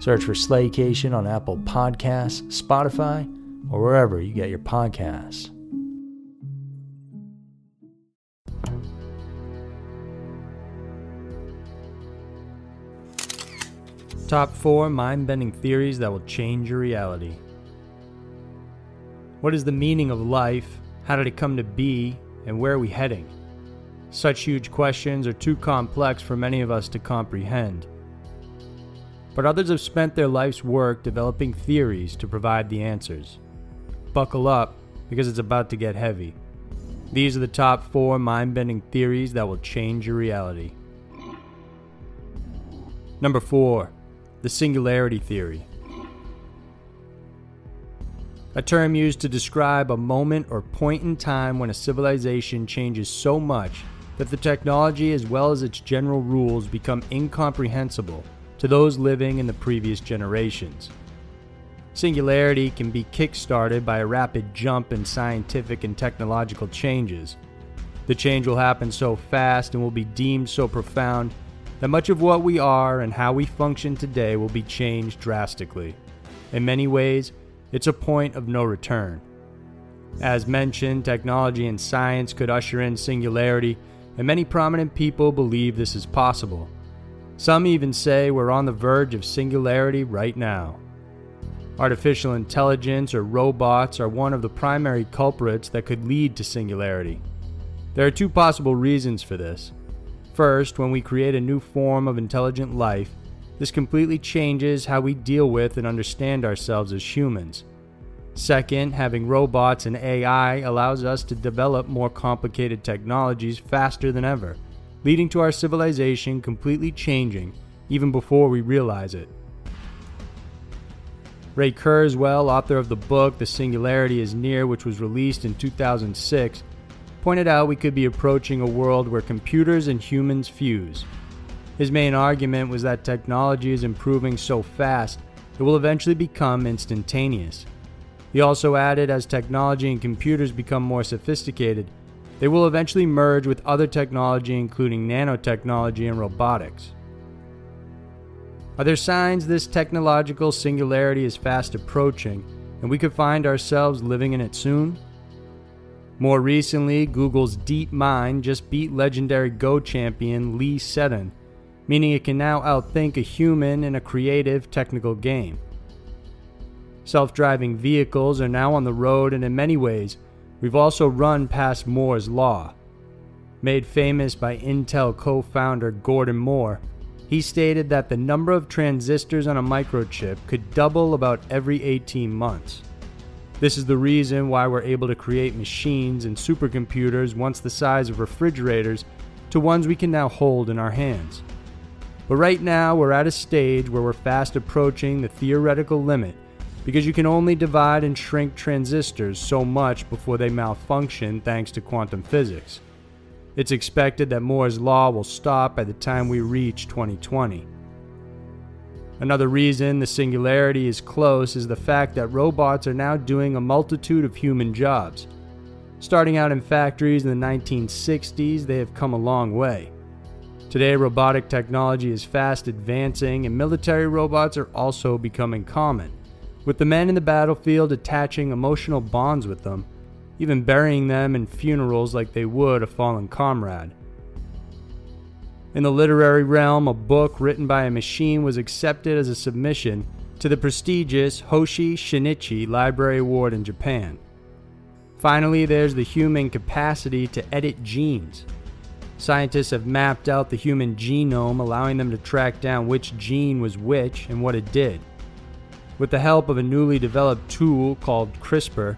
Search for Slaycation on Apple Podcasts, Spotify, or wherever you get your podcasts. Top 4 Mind Bending Theories That Will Change Your Reality. What is the meaning of life? How did it come to be? And where are we heading? Such huge questions are too complex for many of us to comprehend but others have spent their life's work developing theories to provide the answers. Buckle up, because it's about to get heavy. These are the top four mind bending theories that will change your reality. Number four, the singularity theory. A term used to describe a moment or point in time when a civilization changes so much that the technology as well as its general rules become incomprehensible to those living in the previous generations. Singularity can be kick-started by a rapid jump in scientific and technological changes. The change will happen so fast and will be deemed so profound that much of what we are and how we function today will be changed drastically. In many ways, it's a point of no return. As mentioned, technology and science could usher in singularity, and many prominent people believe this is possible. Some even say we're on the verge of singularity right now. Artificial intelligence or robots are one of the primary culprits that could lead to singularity. There are two possible reasons for this. First, when we create a new form of intelligent life, this completely changes how we deal with and understand ourselves as humans. Second, having robots and AI allows us to develop more complicated technologies faster than ever leading to our civilization completely changing even before we realize it. Ray Kurzweil, author of the book The Singularity is Near, which was released in 2006, pointed out we could be approaching a world where computers and humans fuse. His main argument was that technology is improving so fast it will eventually become instantaneous. He also added as technology and computers become more sophisticated, they will eventually merge with other technology, including nanotechnology and robotics. Are there signs this technological singularity is fast approaching and we could find ourselves living in it soon? More recently, Google's DeepMind just beat legendary Go champion Lee Sedol, meaning it can now outthink a human in a creative technical game. Self driving vehicles are now on the road, and in many ways, We've also run past Moore's Law. Made famous by Intel co founder Gordon Moore, he stated that the number of transistors on a microchip could double about every 18 months. This is the reason why we're able to create machines and supercomputers once the size of refrigerators to ones we can now hold in our hands. But right now, we're at a stage where we're fast approaching the theoretical limit because you can only divide and shrink transistors so much before they malfunction thanks to quantum physics. It's expected that Moore's Law will stop by the time we reach 2020. Another reason the singularity is close is the fact that robots are now doing a multitude of human jobs. Starting out in factories in the 1960s, they have come a long way. Today, robotic technology is fast advancing, and military robots are also becoming common, with the men in the battlefield attaching emotional bonds with them, even burying them in funerals like they would a fallen comrade. In the literary realm, a book written by a machine was accepted as a submission to the prestigious Hoshi Shinichi Literary Award in Japan. Finally, there's the human capacity to edit genes. Scientists have mapped out the human genome, allowing them to track down which gene was which and what it did. With the help of a newly developed tool called CRISPR,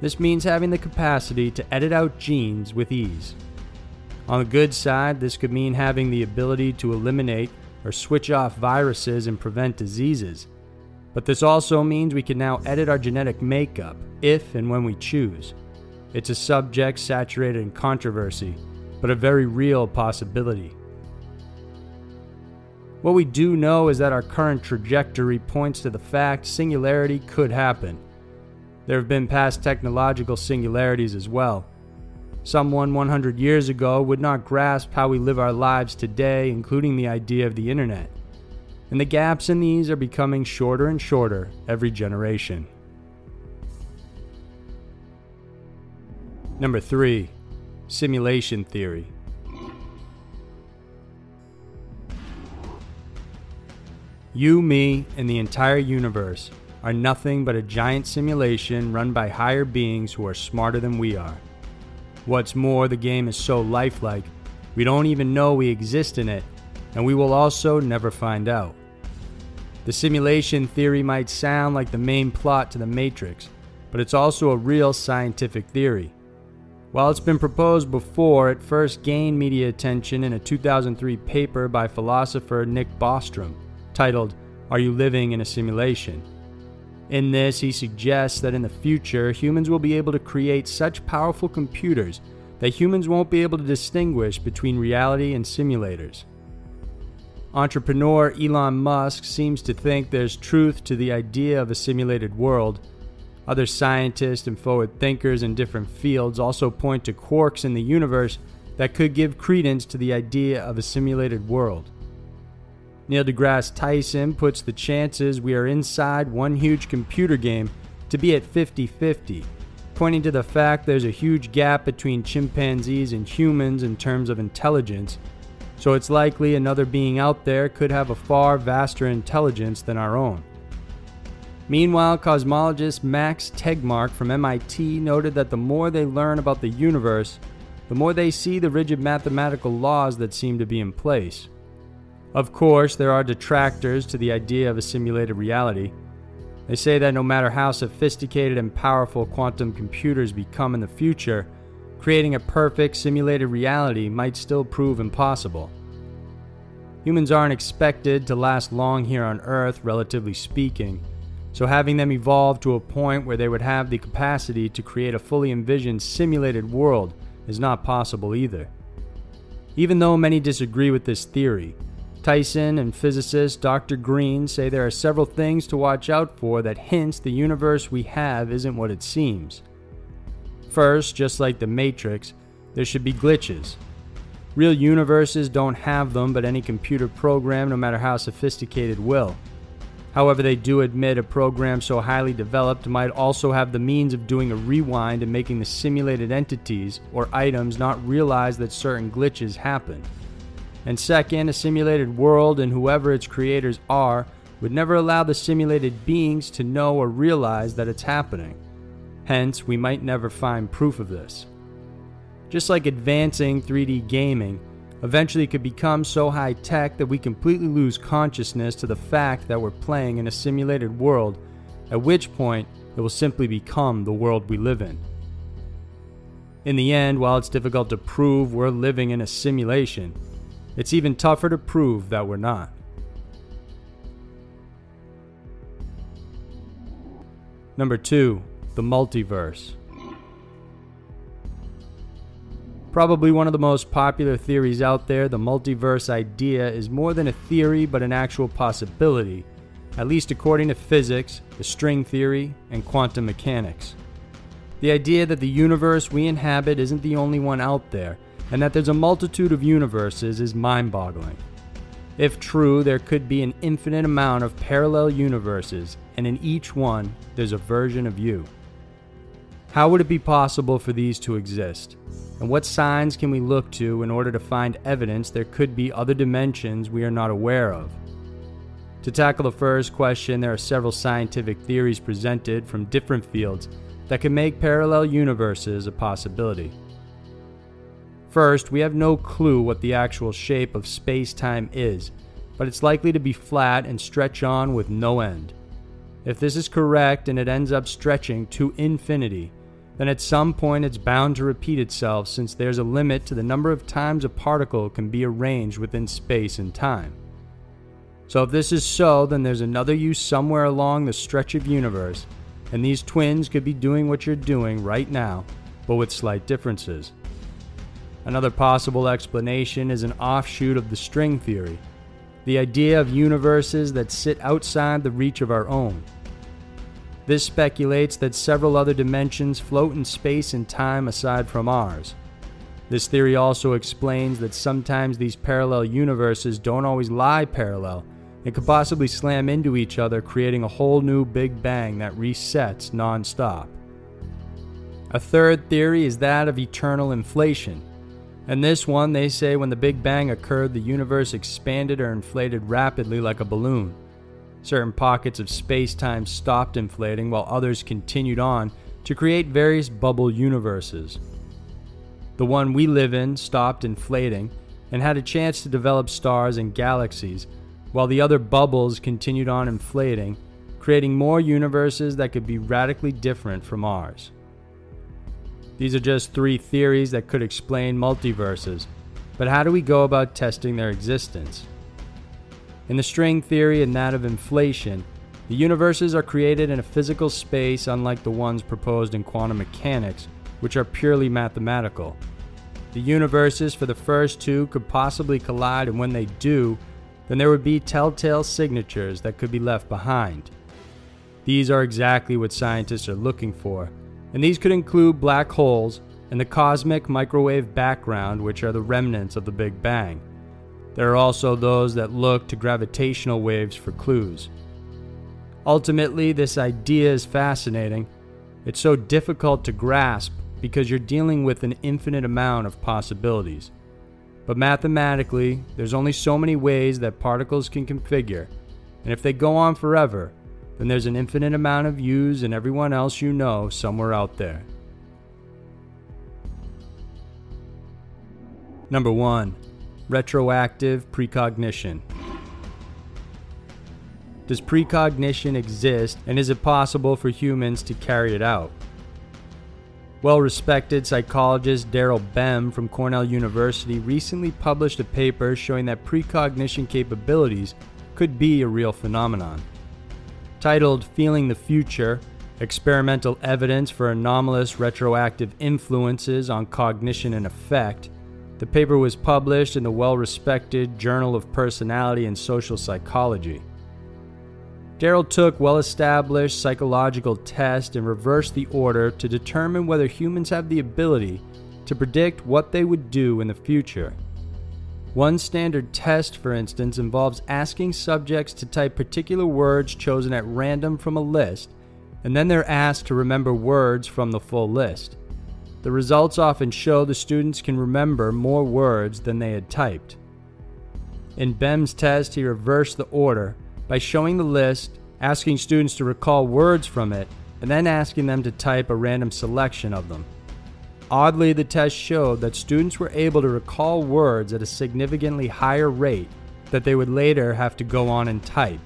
this means having the capacity to edit out genes with ease. On the good side, this could mean having the ability to eliminate or switch off viruses and prevent diseases. But this also means we can now edit our genetic makeup if and when we choose. It's a subject saturated in controversy, but a very real possibility. What we do know is that our current trajectory points to the fact singularity could happen. There have been past technological singularities as well, Someone 100 years ago would not grasp how we live our lives today, including the idea of the internet. And the gaps in these are becoming shorter and shorter every generation. Number 3 Simulation Theory. You, me, and the entire universe are nothing but a giant simulation run by higher beings who are smarter than we are. What's more, the game is so lifelike, we don't even know we exist in it, and we will also never find out. The simulation theory might sound like the main plot to The Matrix, but it's also a real scientific theory. While it's been proposed before, it first gained media attention in a 2003 paper by philosopher Nick Bostrom titled, Are You Living in a Simulation? In this, he suggests that in the future, humans will be able to create such powerful computers that humans won't be able to distinguish between reality and simulators. Entrepreneur Elon Musk seems to think there's truth to the idea of a simulated world. Other scientists and forward thinkers in different fields also point to quarks in the universe that could give credence to the idea of a simulated world. Neil deGrasse Tyson puts the chances we are inside one huge computer game to be at 50 50, pointing to the fact there's a huge gap between chimpanzees and humans in terms of intelligence, so it's likely another being out there could have a far vaster intelligence than our own. Meanwhile, cosmologist Max Tegmark from MIT noted that the more they learn about the universe, the more they see the rigid mathematical laws that seem to be in place. Of course, there are detractors to the idea of a simulated reality. They say that no matter how sophisticated and powerful quantum computers become in the future, creating a perfect simulated reality might still prove impossible. Humans aren't expected to last long here on Earth, relatively speaking, so having them evolve to a point where they would have the capacity to create a fully envisioned simulated world is not possible either. Even though many disagree with this theory, Tyson and physicist Dr. Greene say there are several things to watch out for that hints the universe we have isn't what it seems. First, just like the Matrix, there should be glitches. Real universes don't have them, but any computer program, no matter how sophisticated, will. However, they do admit a program so highly developed might also have the means of doing a rewind and making the simulated entities or items not realize that certain glitches happen. And second, a simulated world and whoever its creators are would never allow the simulated beings to know or realize that it's happening. Hence, we might never find proof of this. Just like advancing 3D gaming eventually could become so high tech that we completely lose consciousness to the fact that we're playing in a simulated world, at which point it will simply become the world we live in. In the end, while it's difficult to prove we're living in a simulation, it's even tougher to prove that we're not. Number 2. The Multiverse. Probably one of the most popular theories out there, the multiverse idea is more than a theory but an actual possibility, at least according to physics, the string theory, and quantum mechanics. The idea that the universe we inhabit isn't the only one out there, and that there's a multitude of universes is mind boggling. If true, there could be an infinite amount of parallel universes, and in each one, there's a version of you. How would it be possible for these to exist? And what signs can we look to in order to find evidence there could be other dimensions we are not aware of? To tackle the first question, there are several scientific theories presented from different fields that can make parallel universes a possibility. First, we have no clue what the actual shape of space time is, but it's likely to be flat and stretch on with no end. If this is correct and it ends up stretching to infinity, then at some point it's bound to repeat itself since there's a limit to the number of times a particle can be arranged within space and time. So, if this is so, then there's another you somewhere along the stretch of universe, and these twins could be doing what you're doing right now, but with slight differences. Another possible explanation is an offshoot of the string theory the idea of universes that sit outside the reach of our own. This speculates that several other dimensions float in space and time aside from ours. This theory also explains that sometimes these parallel universes don't always lie parallel and could possibly slam into each other, creating a whole new Big Bang that resets nonstop. A third theory is that of eternal inflation. And this one, they say when the Big Bang occurred, the universe expanded or inflated rapidly like a balloon. Certain pockets of space time stopped inflating while others continued on to create various bubble universes. The one we live in stopped inflating and had a chance to develop stars and galaxies, while the other bubbles continued on inflating, creating more universes that could be radically different from ours. These are just three theories that could explain multiverses, but how do we go about testing their existence? In the string theory and that of inflation, the universes are created in a physical space unlike the ones proposed in quantum mechanics, which are purely mathematical. The universes for the first two could possibly collide, and when they do, then there would be telltale signatures that could be left behind. These are exactly what scientists are looking for, and these could include black holes and the cosmic microwave background, which are the remnants of the Big Bang. There are also those that look to gravitational waves for clues. Ultimately, this idea is fascinating. It's so difficult to grasp because you're dealing with an infinite amount of possibilities. But mathematically, there's only so many ways that particles can configure, and if they go on forever, then there's an infinite amount of yous and everyone else you know somewhere out there. Number 1. Retroactive Precognition. Does precognition exist, and is it possible for humans to carry it out? Well respected psychologist Daryl Bem from Cornell University recently published a paper showing that precognition capabilities could be a real phenomenon. Titled Feeling the Future Experimental Evidence for Anomalous Retroactive Influences on Cognition and Affect. the paper was published in the well respected Journal of Personality and Social Psychology. Daryl took well established psychological tests and reversed the order to determine whether humans have the ability to predict what they would do in the future. One standard test, for instance, involves asking subjects to type particular words chosen at random from a list, and then they're asked to remember words from the full list. The results often show the students can remember more words than they had typed. In Bem's test, he reversed the order by showing the list, asking students to recall words from it, and then asking them to type a random selection of them. Oddly, the test showed that students were able to recall words at a significantly higher rate that they would later have to go on and type.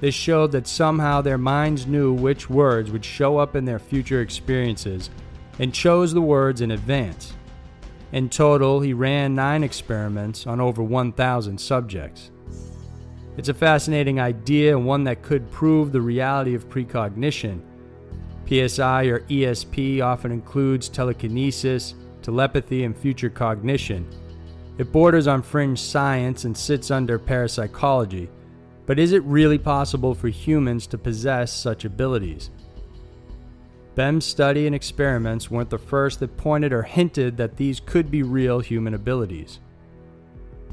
This showed that somehow their minds knew which words would show up in their future experiences and chose the words in advance. In total, he ran nine experiments on over 1,000 subjects. It's a fascinating idea and one that could prove the reality of precognition. PSI or ESP often includes telekinesis, telepathy, and future cognition. It borders on fringe science and sits under parapsychology, But is it really possible for humans to possess such abilities? Bem's study and experiments weren't the first that pointed or hinted that these could be real human abilities.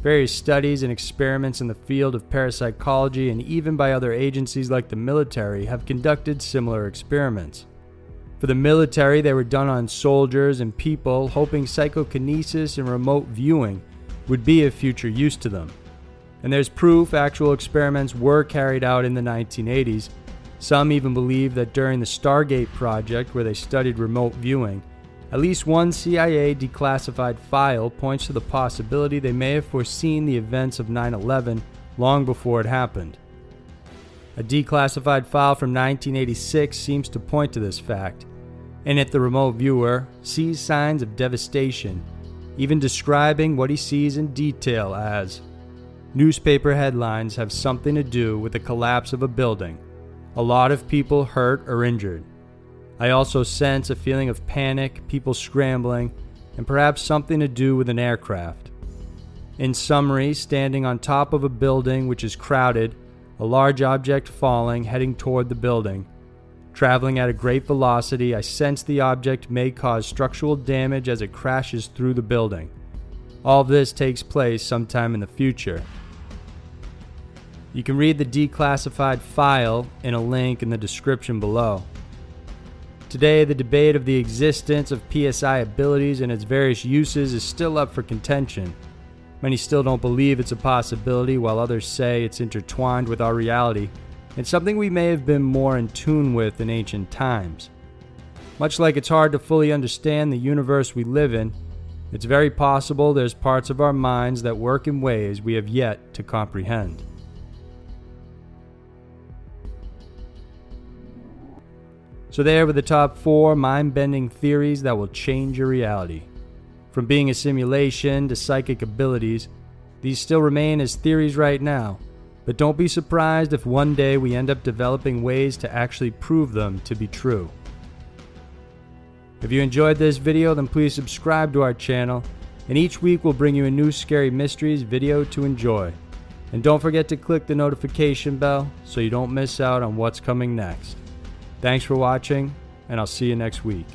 Various studies and experiments in the field of parapsychology and even by other agencies like the military have conducted similar experiments. For the military, they were done on soldiers and people, hoping psychokinesis and remote viewing would be of future use to them. And there's proof actual experiments were carried out in the 1980s. Some even believe that during the Stargate project, where they studied remote viewing, at least one CIA declassified file points to the possibility they may have foreseen the events of 9 11 long before it happened. A declassified file from 1986 seems to point to this fact. In it, the remote viewer sees signs of devastation, even describing what he sees in detail as Newspaper headlines have something to do with the collapse of a building, a lot of people hurt or injured. I also sense a feeling of panic, people scrambling, and perhaps something to do with an aircraft. In summary, standing on top of a building which is crowded, a large object falling, heading toward the building. Traveling at a great velocity, I sense the object may cause structural damage as it crashes through the building. All this takes place sometime in the future. You can read the declassified file in a link in the description below. Today, the debate of the existence of PSI abilities and its various uses is still up for contention. Many still don't believe it's a possibility, while others say it's intertwined with our reality and something we may have been more in tune with in ancient times. Much like it's hard to fully understand the universe we live in, it's very possible there's parts of our minds that work in ways we have yet to comprehend. So, there were the top four mind bending theories that will change your reality. From being a simulation to psychic abilities, these still remain as theories right now, but don't be surprised if one day we end up developing ways to actually prove them to be true. If you enjoyed this video, then please subscribe to our channel, and each week we'll bring you a new Scary Mysteries video to enjoy. And don't forget to click the notification bell so you don't miss out on what's coming next. Thanks for watching, and I'll see you next week.